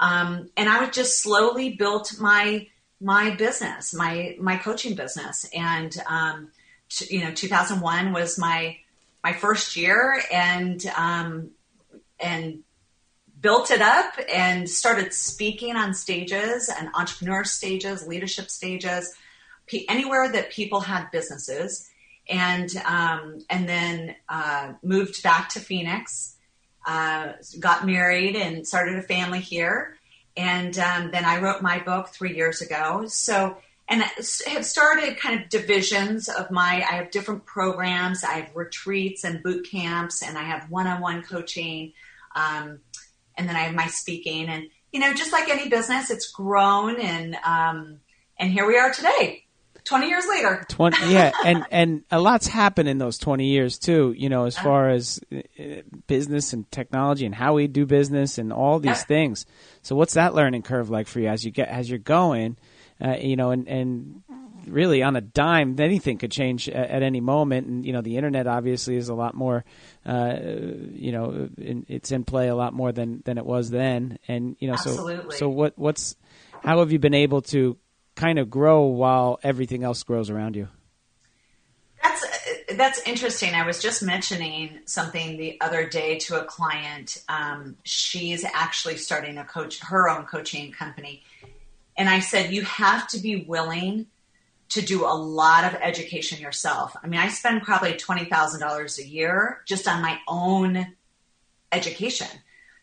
Um, and I would just slowly built my my business, my my coaching business, and um, t- you know, 2001 was my my first year, and um, and built it up and started speaking on stages and entrepreneur stages, leadership stages, p- anywhere that people had businesses, and um, and then uh, moved back to Phoenix, uh, got married, and started a family here and um, then I wrote my book three years ago. So, and I have started kind of divisions of my, I have different programs. I have retreats and boot camps, and I have one on one coaching. Um, and then I have my speaking. And, you know, just like any business, it's grown. And, um, and here we are today. 20 years later. 20 yeah and and a lot's happened in those 20 years too you know as uh-huh. far as uh, business and technology and how we do business and all these things. So what's that learning curve like for you as you get as you're going uh, you know and and really on a dime anything could change at, at, any moment. And you know the internet obviously is a lot more uh, you know in, it's in play a lot more than than it was then. And you know Absolutely. so so what what's how have you been able to kind of grow while everything else grows around you? That's that's interesting. I was just mentioning something the other day to a client. Um, she's actually starting a coach her own coaching company, and I said you have to be willing to do a lot of education yourself. I mean, I spend probably twenty thousand dollars a year just on my own education,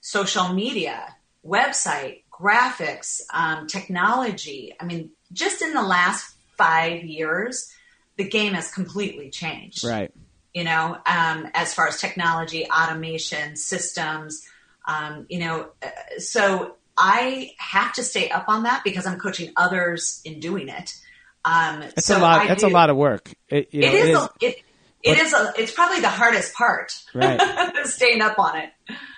social media, website, graphics, um, technology. I mean, just in the last five years, the game has completely changed. Right. You know, um, as far as technology, automation, systems, um, you know, so I have to stay up on that because I'm coaching others in doing it. Um, It's so a lot. I That's do- a lot of work. It, you know, it is. it is a, it, it is a, it's probably the hardest part. Right. Staying up on it.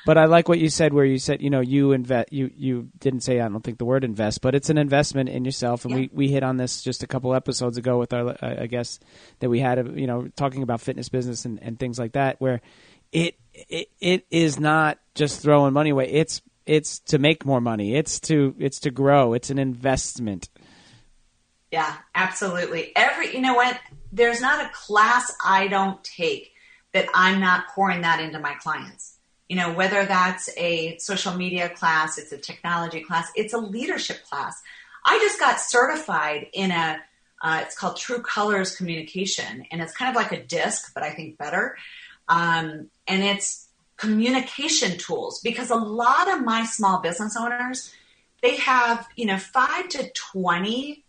But I like what you said, where you said, you know, you invest. You you didn't say I don't think the word invest, but it's an investment in yourself. And Yeah. we, we hit on this just a couple episodes ago with our, I I guess that we had, you know, talking about fitness business and, and things like that, where it it it is not just throwing money away. It's it's to make more money. It's to it's to grow. It's an investment. Yeah, absolutely. Every, you know what? There's not a class I don't take that I'm not pouring that into my clients. You know, whether that's a social media class, it's a technology class, it's a leadership class. I just got certified in a, uh, it's called True Colors Communication, and it's kind of like a disc, but I think better. Um, and it's communication tools because a lot of my small business owners, they have, you know, five to 20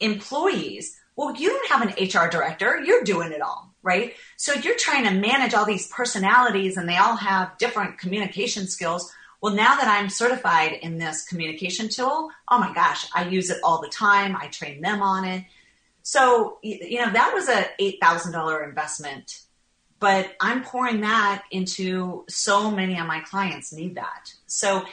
employees. Well, you don't have an HR director. You're doing it all, right? So you're trying to manage all these personalities and they all have different communication skills. Well, now that I'm certified in this communication tool, oh my gosh, I use it all the time. I train them on it. So, you know, that was a $8,000 investment, but I'm pouring that into so many of my clients need that. So,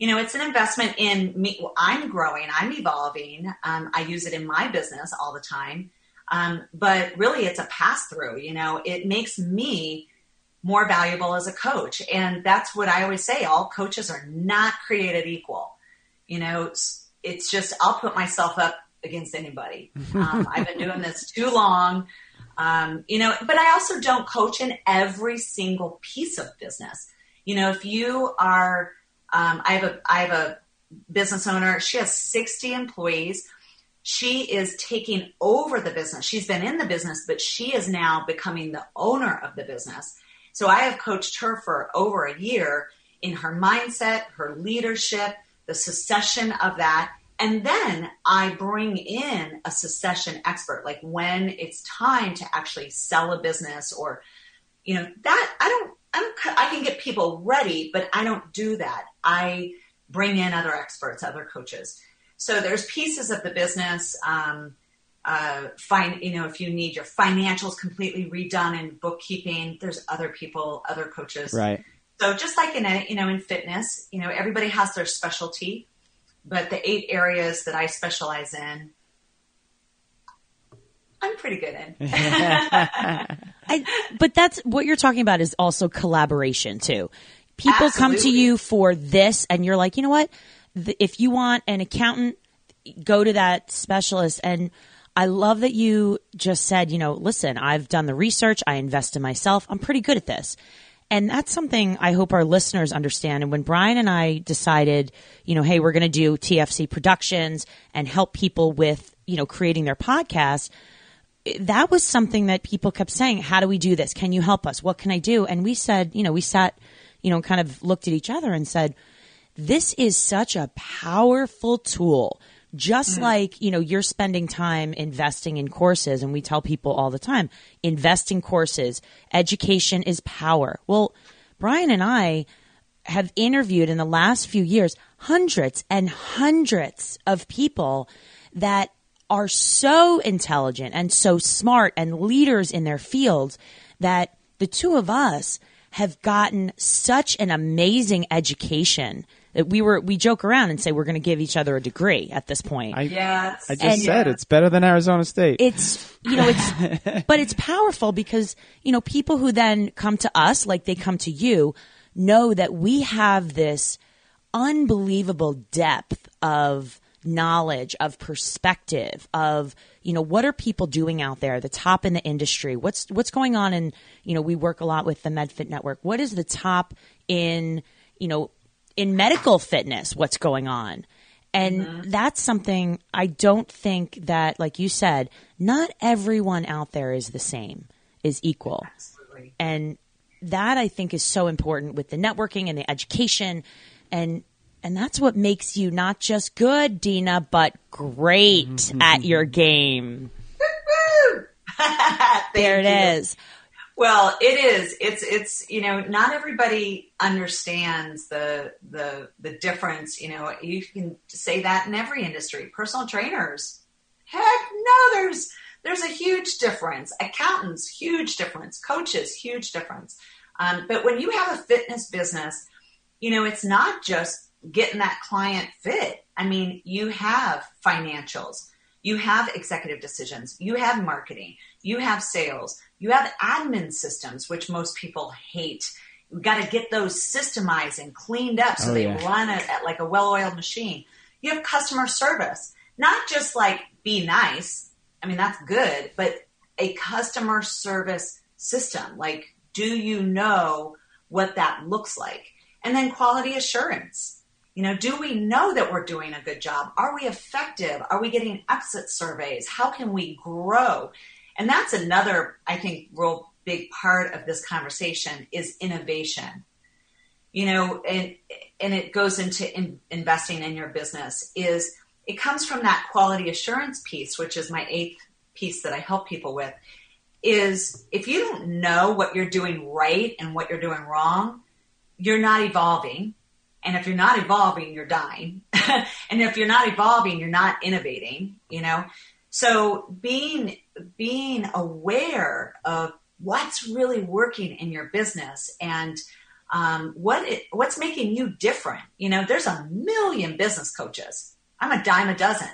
you know, it's an investment in me. I'm growing, I'm evolving. Um, I use it in my business all the time. Um, but really, it's a pass through. You know, it makes me more valuable as a coach. And that's what I always say all coaches are not created equal. You know, it's, it's just, I'll put myself up against anybody. Um, I've been doing this too long. Um, you know, but I also don't coach in every single piece of business. You know, if you are, um, I have a I have a business owner. She has 60 employees. She is taking over the business. She's been in the business, but she is now becoming the owner of the business. So I have coached her for over a year in her mindset, her leadership, the succession of that. And then I bring in a succession expert, like when it's time to actually sell a business or, you know, that I don't, I don't, I can get people ready, but I don't do that. I bring in other experts, other coaches. So there's pieces of the business. Um, uh, find you know if you need your financials completely redone in bookkeeping, there's other people, other coaches. Right. So just like in a, you know in fitness, you know everybody has their specialty, but the eight areas that I specialize in, I'm pretty good in. I, but that's what you're talking about is also collaboration too. People come to you for this, and you're like, you know what? The, if you want an accountant, go to that specialist. And I love that you just said, you know, listen, I've done the research, I invest in myself, I'm pretty good at this. And that's something I hope our listeners understand. And when Brian and I decided, you know, hey, we're going to do TFC productions and help people with, you know, creating their podcast, that was something that people kept saying, how do we do this? Can you help us? What can I do? And we said, you know, we sat, you know, kind of looked at each other and said, this is such a powerful tool. Just mm. like, you know, you're spending time investing in courses and we tell people all the time, invest in courses. Education is power. Well, Brian and I have interviewed in the last few years hundreds and hundreds of people that are so intelligent and so smart and leaders in their fields that the two of us have gotten such an amazing education that we were we joke around and say we're going to give each other a degree at this point. I, yes. I just And- said it's better than Arizona State. it's you know it's but it's powerful because you know people who then come to us like they come to you know that we have this unbelievable depth of knowledge of perspective of you know what are people doing out there the top in the industry? What's what's going on and you know we work a lot with the medfit network. What is the top in you know in medical fitness? What's going on? And mm-hmm. that's something I don't think that, like you said, not everyone out there is the same, is equal. And that I think is so important with the networking and the education. And And that's what makes you not just good, Dina, but great at your game. there it is. Well, it is. It's it's you know not everybody understands the the the difference. You know, you can say that in every industry. Personal trainers, heck no, there's there's a huge difference. Accountants, huge difference. Coaches, huge difference. Um, but when you have a fitness business, you know it's not just getting that client fit. I mean, you have financials, you have executive decisions, you have marketing, you have sales, you have admin systems, which most people hate. We've got to get those systemized and cleaned up so Oh, they yeah. run at, at like a well-oiled machine. You have customer service, not just like be nice. I mean, that's good, but a customer service system. Like, do you know what that looks like? And then quality assurance. You know, do we know that we're doing a good job? Are we effective? Are we getting exit surveys? How can we grow? And that's another, I think, real big part of this conversation is innovation. You know, and and it goes into in, investing in your business is it comes from that quality assurance piece, which is my eighth piece that I help people with. Is if you don't know what you're doing right and what you're doing wrong, you're not evolving. And if you're not evolving, you're dying. and if you're not evolving, you're not innovating, you know? So being, being aware of what's really working in your business and um, what it, what's making you different. You know, there's a million business coaches. I'm a dime a dozen.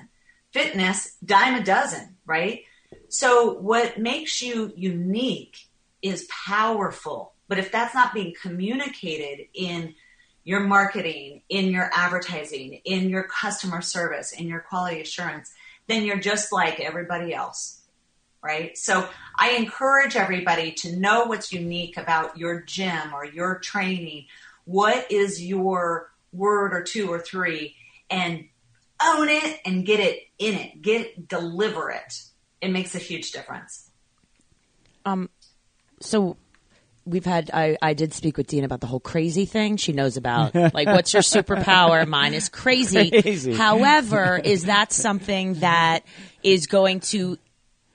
Fitness, dime a dozen, right? So what makes you unique is powerful. But if that's not being communicated in your marketing, in your advertising, in your customer service, in your quality assurance, then you're just like everybody else. Right? So I encourage everybody to know what's unique about your gym or your training. What is your word or two or three and own it and get it in it. Get deliver it. It makes a huge difference. Um, so we've had I, I did speak with Dina about the whole crazy thing. She knows about like what's your superpower? Mine is crazy. Crazy. However, is that something that is going to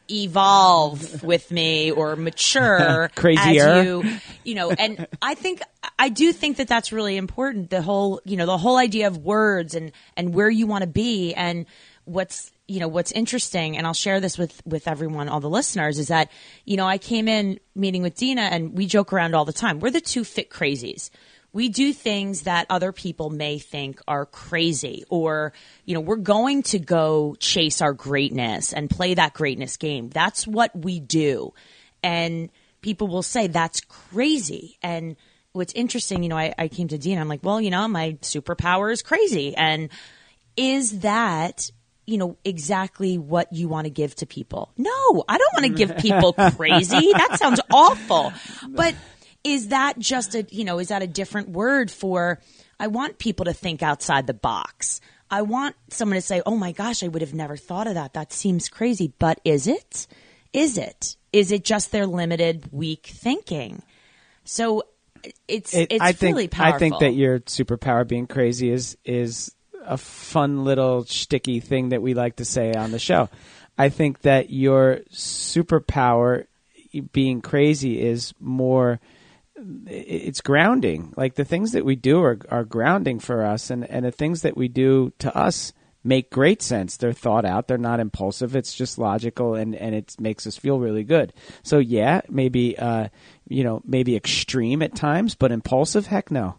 evolve with me or mature Crazier. as you you know and i think i do think that that's really important the whole you know the whole idea of words and and where you want to be and what's you know what's interesting and i'll share this with with everyone all the listeners is that you know i came in meeting with dina and we joke around all the time. We're the two fit crazies. We do things that other people may think are crazy or you know we're going to go chase our greatness and play that greatness game. That's what we do. And people will say that's crazy. And what's interesting you know i, I came to Dina i'm like well you know my superpower is crazy. And is that you know exactly what you want to give to people. No i don't want to give people crazy. That sounds awful. But is that just a you know is that a different word for i want people to think outside the box. I want someone to say oh my gosh i would have never thought of that. That seems crazy. But is it? Is it? Is it just their limited weak thinking? So it's It- it's I think really powerful I think that your superpower being crazy is is a fun little sticky thing that we like to say on the show. I think that your superpower being crazy is more it's grounding. Like the things that we do are, are grounding for us, and, and the things that we do to us make great sense. They're thought out. They're not impulsive. It's just logical, and, and it makes us feel really good. So yeah, maybe uh, you know maybe extreme at times, but impulsive, heck no.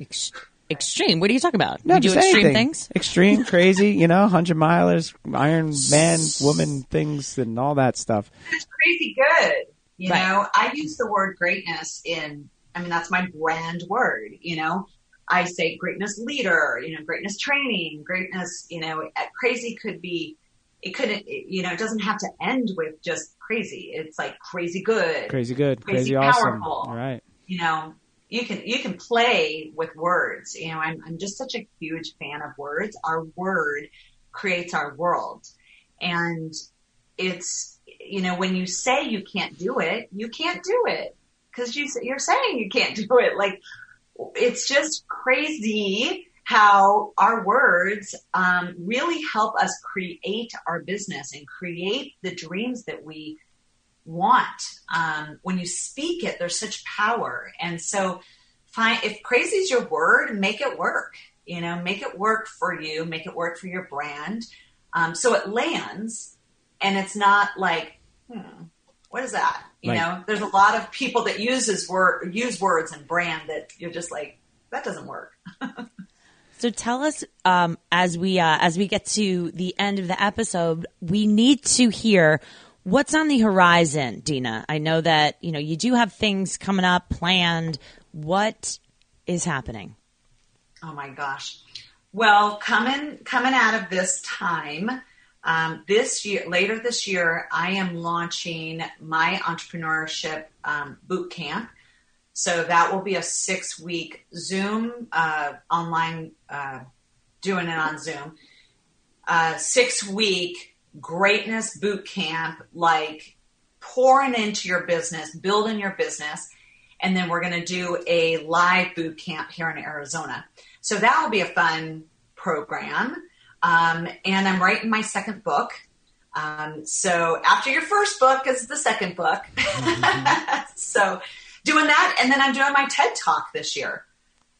Ex- extreme what are you talking about No, we do extreme anything. things Extreme, crazy, you know, hundred milers, Iron Man, woman things, and all that stuff. It's crazy good. You Right. know, I use the word greatness in, I mean, that's my brand word, you know. I say greatness leader, you know, greatness training, greatness, you know, eh, crazy could be, it couldn't, you know, it doesn't have to end with just crazy. It's like crazy good, Crazy good, Crazy crazy, awesome. powerful. All right. you know, you can, you can play with words. You know, I'm, I'm just such a huge fan of words. Our word creates our world. And it's, you know, when you say you can't do it, you can't do it because you, you're saying you can't do it. Like, it's just crazy how our words um, really help us create our business and create the dreams that we want. Um, when you speak it, there's such power. And so, find if crazy is your word, make it work. You know, make it work for you, make it work for your brand. Um, so it lands, and it's not like, hmm, what is that? You Right. know, there's a lot of people that uses word use words and brand that you're just like, that doesn't work. So tell us, um, as we uh, as we get to the end of the episode, we need to hear what's on the horizon, Dina. I know that you know you do have things coming up planned. What is happening? Oh my gosh. Well, coming coming out of this time, um, this year, later this year, I am launching my entrepreneurship um, boot camp. So that will be a six week Zoom uh, online, uh, doing it on Zoom. Uh, six week greatness boot camp, like pouring into your business, building your business. And then we're going to do a live boot camp here in Arizona. So that will be a fun program. Um, and I'm writing my second book. Um, so after your first book is the second book. so doing that, and then I'm doing my TED Talk this year.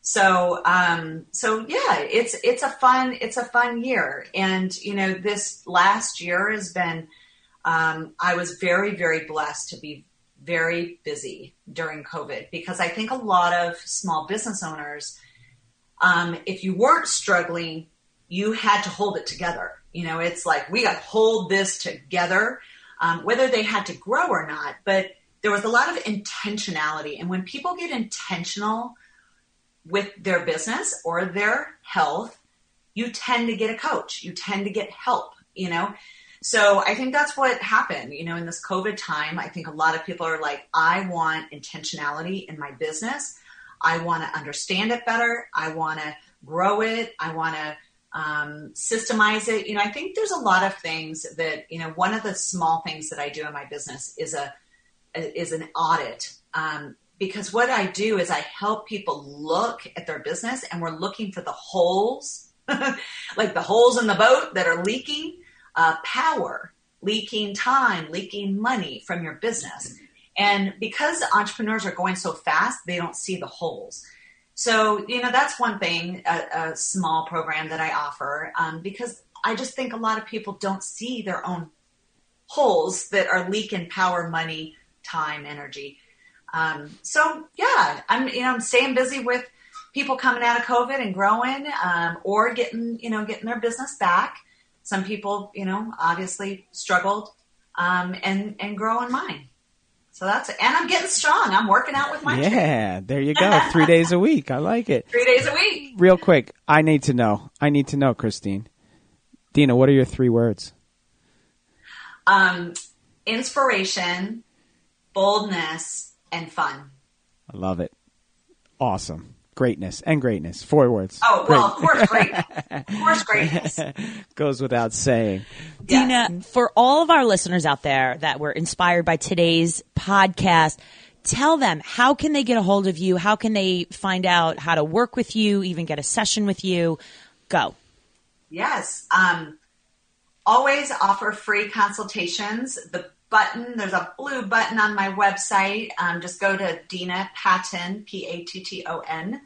So um, so yeah, it's it's a fun it's a fun year, and you know this last year has been. Um, I was very very blessed to be very busy during COVID because I think a lot of small business owners, um, if you weren't struggling, you had to hold it together. You know, it's like we got to hold this together, um, whether they had to grow or not. But there was a lot of intentionality, and when people get intentional with their business or their health, you tend to get a coach. You tend to get help. You know. So I think that's what happened, you know, in this COVID time. I think a lot of people are like, I want intentionality in my business. I want to understand it better. I want to grow it. I want to um, systemize it. You know, I think there's a lot of things that, you know, one of the small things that I do in my business is a, is an audit. Um, because what I do is I help people look at their business and we're looking for the holes, like the holes in the boat that are leaking uh, power, leaking time, leaking money from your business. And because entrepreneurs are going so fast, they don't see the holes. So, you know, that's one thing, a, a small program that I offer, um, because I just think a lot of people don't see their own holes that are leaking power, money, time, energy. Um, so, yeah, I'm, you know, I'm staying busy with people coming out of COVID and growing, um, or getting, you know, getting their business back. Some people, you know, obviously struggled um, and and growing mine. So that's and I'm getting strong. I'm working out with my Yeah, there you go. Three days a week. I like it. three days a week. Real quick, I need to know. I need to know, Christine. Dina, what are your three words? Um, inspiration, boldness, and fun. I love it. Awesome. Greatness and greatness. Four words. Oh well, of course, great. of course, greatness. Goes without saying. Dina, for all of our listeners out there that were inspired by today's podcast, tell them how can they get a hold of you? How can they find out how to work with you, even get a session with you? Go. Yes. Um, always offer free consultations. The button, there's a blue button on my website. Um, just go to Dina Patton, P A T T O N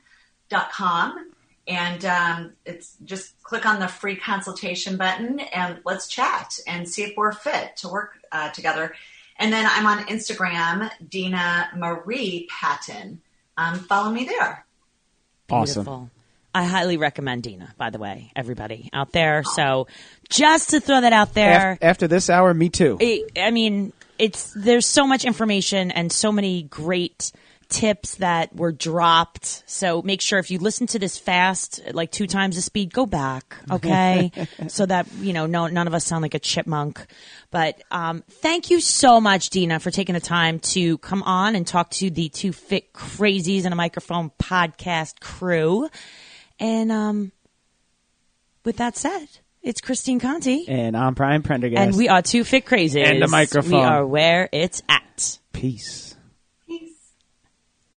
dot com. And um, it's just click on the free consultation button and let's chat and see if we're fit to work uh, together. And then I'm on Instagram, Dina Marie Patton. Um, follow me there. Awesome. Beautiful. I highly recommend Dina, by the way, everybody out there. So just to throw that out there. Af- after this hour, me too. it, I mean, it's there's so much information and so many great tips that were dropped. So make sure if you listen to this fast, like two times the speed, go back, okay? so that you know, no, none of us sound like a chipmunk. But um, thank you so much, Dina, for taking the time to come on and talk to the two fit crazies and a microphone podcast crew. And um, with that said, it's Christine Conti. And I'm Brian Prendergast. And we are two fit crazies. And the microphone. We are where it's at. Peace.